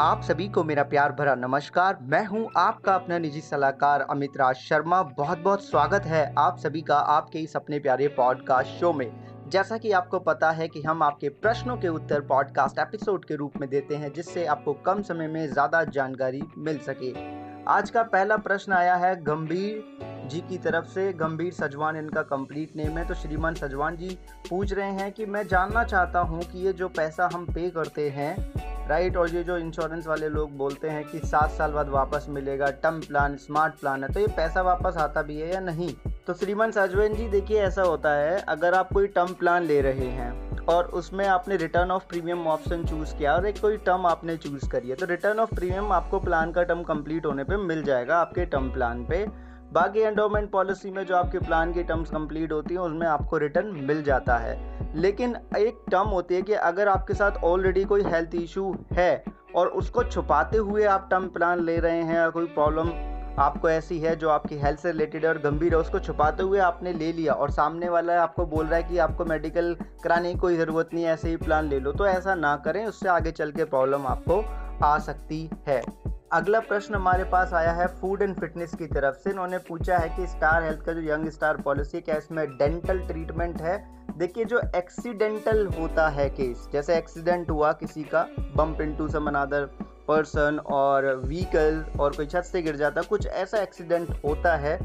आप सभी को मेरा प्यार भरा नमस्कार। मैं हूँ आपका अपना निजी सलाहकार अमित राज शर्मा। बहुत बहुत स्वागत है आप सभी का आपके इस अपने प्यारे पॉडकास्ट शो में। जैसा कि आपको पता है कि हम आपके प्रश्नों के उत्तर पॉडकास्ट एपिसोड के रूप में देते हैं, जिससे आपको कम समय में ज़्यादा जानकारी मिल सके। आज का पहला प्रश्न आया है गंभीर जी की तरफ़ से। गंभीर सजवान इनका कंप्लीट नेम है। तो श्रीमान सजवान जी पूछ रहे हैं कि मैं जानना चाहता हूँ कि ये जो पैसा हम पे करते हैं राइट, और ये जो इंश्योरेंस वाले लोग बोलते हैं कि सात साल बाद वापस मिलेगा, टर्म प्लान स्मार्ट प्लान है तो ये पैसा वापस आता भी है या नहीं? तो श्रीमान सजवान जी, देखिए ऐसा होता है, अगर आप कोई टर्म प्लान ले रहे हैं, और उसमें आपने return of premium option choose किया, और एक कोई टर्म आपने चूज़ करी है तो रिटर्न ऑफ़ प्रीमियम आपको प्लान का टर्म कंप्लीट होने पे मिल जाएगा आपके टर्म प्लान पे। बाकी एंडोमेंट पॉलिसी में जो आपके प्लान की टर्म्स कंप्लीट होती हैं, उसमें आपको रिटर्न मिल जाता है। लेकिन एक टर्म होती है कि अगर आपके साथ ऑलरेडी कोई हेल्थ इशू है और उसको छुपाते हुए आप टर्म प्लान ले रहे हैं या कोई प्रॉब्लम आपको ऐसी है जो आपकी हेल्थ से रिलेटेड है और गंभीर है, उसको छुपाते हुए आपने ले लिया और सामने वाला आपको बोल रहा है कि आपको मेडिकल कराने की कोई ज़रूरत नहीं है, ऐसे ही प्लान ले लो तो ऐसा ना करें, उससे आगे चल के प्रॉब्लम आपको आ सकती है। अगला प्रश्न हमारे पास आया है फ़ूड एंड फिटनेस की तरफ़ से। इन्होंने पूछा है कि स्टार हेल्थ का जो यंग स्टार पॉलिसी क्या इसमें डेंटल ट्रीटमेंट है? देखिए, जो एक्सीडेंटल होता है केस जैसे एक्सीडेंट हुआ किसी का bump into some another person और व्हीकल और कोई छत से गिर जाता, कुछ ऐसा एक्सीडेंट होता है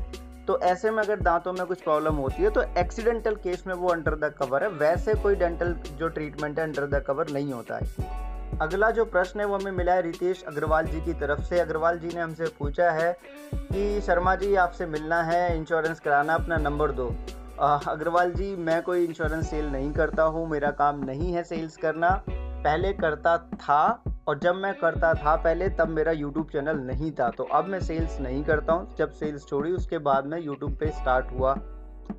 तो ऐसे में अगर दांतों में कुछ प्रॉब्लम होती है तो एक्सीडेंटल केस में वो अंडर द कवर है। वैसे कोई डेंटल जो ट्रीटमेंट है अंडर द कवर नहीं होता है। अगला जो प्रश्न है वो हमें मिला है रितेश अग्रवाल जी की तरफ़ से। अग्रवाल जी ने हमसे पूछा है कि शर्मा जी, आपसे मिलना है इंश्योरेंस कराना अपना नंबर दो। अग्रवाल जी, मैं कोई इंश्योरेंस सेल नहीं करता हूँ, मेरा काम नहीं है सेल्स करना। पहले करता था और जब मैं करता था पहले, तब मेरा यूट्यूब चैनल नहीं था। तो अब मैं सेल्स नहीं करता हूँ। जब सेल्स छोड़ी, उसके बाद में यूट्यूब पे स्टार्ट हुआ।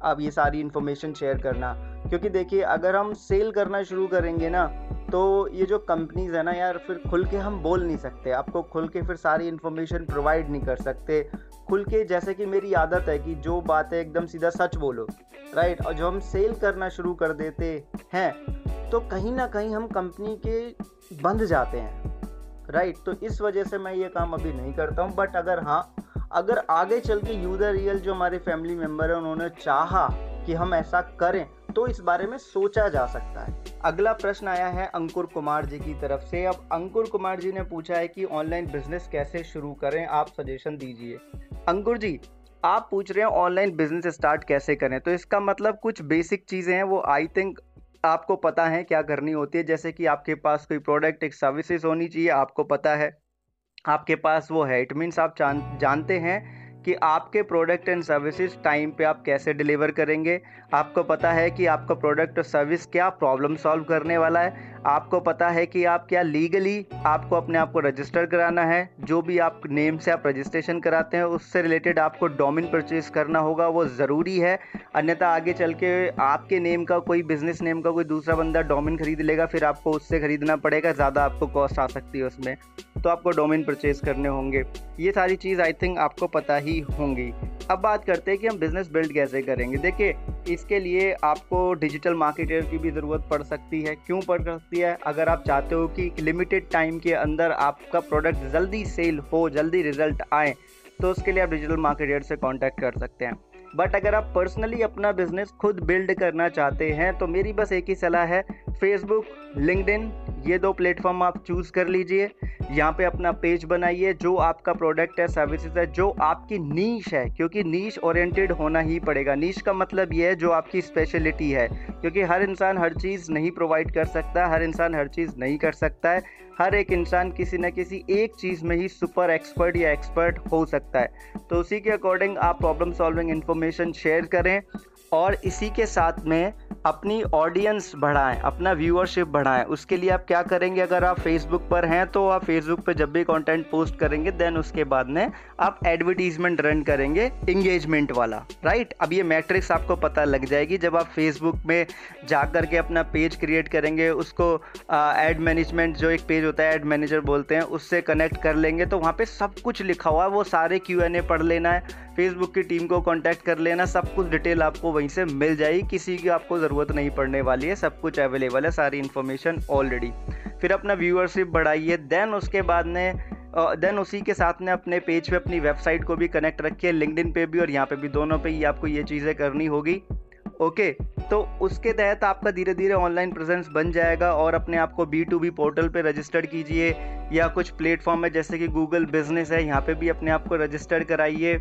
अब ये सारी इन्फॉर्मेशन शेयर करना। क्योंकि देखिए, अगर हम सेल करना शुरू करेंगे ना तो ये जो कंपनीज़ है ना यार, फिर खुल के हम बोल नहीं सकते। आपको खुल के फिर सारी इन्फॉर्मेशन प्रोवाइड नहीं कर सकते। खुल के जैसे कि मेरी आदत है कि जो बात है एकदम सीधा सच बोलो राइट और जो हम सेल करना शुरू कर देते हैं तो कहीं ना कहीं हम कंपनी के बंध जाते हैं राइट तो इस वजह से मैं ये काम अभी नहीं करता हूँ। बट अगर हाँ अगर आगे चल के यूज़र रियल जो हमारे फैमिली मेंबर हैं, उन्होंने चाहा कि हम ऐसा करें तो इस बारे में सोचा जा सकता है। अगला प्रश्न आया है अंकुर कुमार जी की तरफ़ से। अब अंकुर कुमार जी ने पूछा है कि ऑनलाइन बिज़नेस कैसे शुरू करें, आप सजेशन दीजिए। अंकुर जी, आप पूछ रहे हैं ऑनलाइन बिज़नेस स्टार्ट कैसे करें तो इसका मतलब कुछ बेसिक चीज़ें हैं, वो आई थिंक आपको पता है क्या करनी होती है। जैसे कि आपके पास कोई प्रोडक्ट, एक सर्विसेज़ होनी चाहिए, आपको पता है। आपके पास वो है, इट मीन्स आप जानते हैं कि आपके प्रोडक्ट एंड सर्विसेज़ टाइम पे आप कैसे डिलीवर करेंगे। आपको पता है कि आपका प्रोडक्ट और सर्विस क्या प्रॉब्लम सॉल्व करने वाला है। आपको पता है कि आप क्या लीगली आपको अपने आप को रजिस्टर कराना है। जो भी आप नेम से आप रजिस्ट्रेशन कराते हैं, उससे रिलेटेड आपको डोमिन परचेज करना होगा, वो ज़रूरी है। अन्यथा आगे चल के आपके नेम का कोई बिज़नेस नेम का कोई दूसरा बंदा डोमिन खरीद लेगा, फिर आपको उससे ख़रीदना पड़ेगा, ज़्यादा आपको कॉस्ट आ सकती है उसमें। तो आपको डोमिन परचेज करने होंगे। ये सारी चीज़ आई थिंक आपको पता ही होंगी। अब बात करते हैं कि हम बिज़नेस बिल्ड कैसे करेंगे। देखिए, इसके लिए आपको डिजिटल मार्केटर की भी ज़रूरत पड़ सकती है। क्यों पड़ सकती है? अगर आप चाहते हो कि लिमिटेड टाइम के अंदर आपका प्रोडक्ट जल्दी सेल हो, जल्दी रिज़ल्ट आए तो उसके लिए आप डिजिटल मार्केटर से कॉन्टैक्ट कर सकते हैं। बट अगर आप पर्सनली अपना बिज़नेस खुद बिल्ड करना चाहते हैं तो मेरी बस एक ही सलाह है फेसबुक लिंकडिन ये दो प्लेटफॉर्म आप चूज़ कर लीजिए। यहाँ पे अपना पेज बनाइए, जो आपका प्रोडक्ट है, सर्विसेज़ है, जो आपकी नीश है, क्योंकि नीश ओरिएंटेड होना ही पड़ेगा। नीश का मतलब ये है, जो आपकी स्पेशलिटी है, क्योंकि हर इंसान हर चीज़ नहीं प्रोवाइड कर सकता, हर इंसान हर चीज़ नहीं कर सकता है। हर एक इंसान किसी न किसी एक चीज़ में ही सुपर एक्सपर्ट या एक्सपर्ट हो सकता है। तो उसी के अकॉर्डिंग आप प्रॉब्लम सॉल्विंग इन्फॉर्मेशन शेयर करें, और इसी के साथ में अपनी ऑडियंस बढ़ाएँ, अपना व्यूअरशिप बढ़ाएँ। उसके लिए आप क्या करेंगे? अगर आप फेसबुक पर हैं तो आप फेसबुक पर जब भी कंटेंट पोस्ट करेंगे देन उसके बाद में आप एडवर्टीजमेंट रन करेंगे इंगेजमेंट वाला। राइट अब ये मैट्रिक्स आपको पता लग जाएगी। जब आप फेसबुक में जा कर के अपना पेज क्रिएट करेंगे, उसको एड मैनेजमेंट जो एक पेज होता है एड मैनेजर बोलते हैं, उससे कनेक्ट कर लेंगे तो वहाँ पर सब कुछ लिखा हुआ है। वो सारे क्यू एन ए पढ़ लेना है। फेसबुक की टीम को कॉन्टैक्ट कर लेना, सब कुछ डिटेल आपको वहीं से मिल जाएगी। किसी की आपको ज़रूरत नहीं पड़ने वाली है, सब कुछ अवेलेबल है, सारी इन्फॉर्मेशन ऑलरेडी फिर अपना व्यूअरशिप बढ़ाइए देन उसके बाद में देन उसी के साथ में अपने पेज पे अपनी वेबसाइट को भी कनेक्ट रखिए लिंकडिन पे भी और यहाँ पे भी, दोनों पे ही आपको ये चीज़ें करनी होगी। ओके तो उसके तहत आपका धीरे धीरे ऑनलाइन प्रेजेंस बन जाएगा और अपने आप को बी टू बी पोर्टल पे रजिस्टर्ड कीजिए, या कुछ प्लेटफॉर्म है, जैसे कि गूगल बिज़नेस है, यहाँ पे भी अपने आप को रजिस्टर्ड कराइए।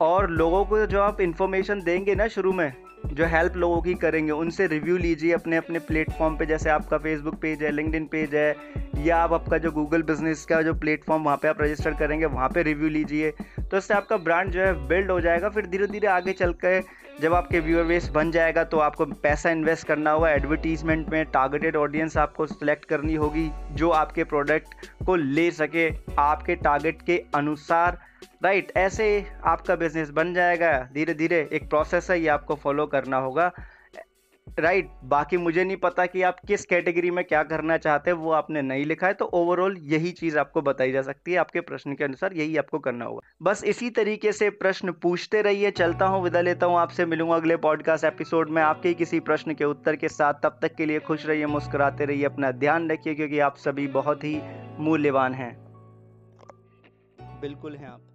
और लोगों को जो आप इन्फॉर्मेशन देंगे ना शुरू में जो हेल्प लोगों की करेंगे, उनसे रिव्यू लीजिए अपने अपने प्लेटफॉर्म पे, जैसे आपका फेसबुक पेज है लिंकडिन पेज है, या आप आपका जो गूगल बिज़नेस का जो प्लेटफॉर्म वहाँ पे आप रजिस्टर करेंगे, वहाँ पे रिव्यू लीजिए। तो इससे आपका ब्रांड जो है बिल्ड हो जाएगा, फिर धीरे धीरे आगे चल कर जब आपके व्यूअर बेस बन जाएगा तो आपको पैसा इन्वेस्ट करना होगा एडवर्टीजमेंट में टारगेटेड ऑडियंस आपको सिलेक्ट करनी होगी, जो आपके प्रोडक्ट को ले सके, आपके टारगेट के अनुसार राइट ऐसे आपका बिज़नेस बन जाएगा धीरे धीरे एक प्रोसेस है ये आपको फॉलो करना होगा। राइट right, बाकी मुझे नहीं पता कि आप किस कैटेगरी में क्या करना चाहते हैं वो आपने नहीं लिखा है तो ओवरऑल यही चीज़ आपको बताई जा सकती है आपके प्रश्न के अनुसार यही आपको करना होगा। बस इसी तरीके से प्रश्न पूछते रहिए चलता हूँ विदा लेता हूँ आपसे मिलूँगा अगले पॉडकास्ट एपिसोड में आपके किसी प्रश्न के उत्तर के साथ। तब तक के लिए खुश रहिए मुस्कुराते रहिए अपना ध्यान रखिए क्योंकि आप सभी बहुत ही मूल्यवान हैं। बिल्कुल हैं आप।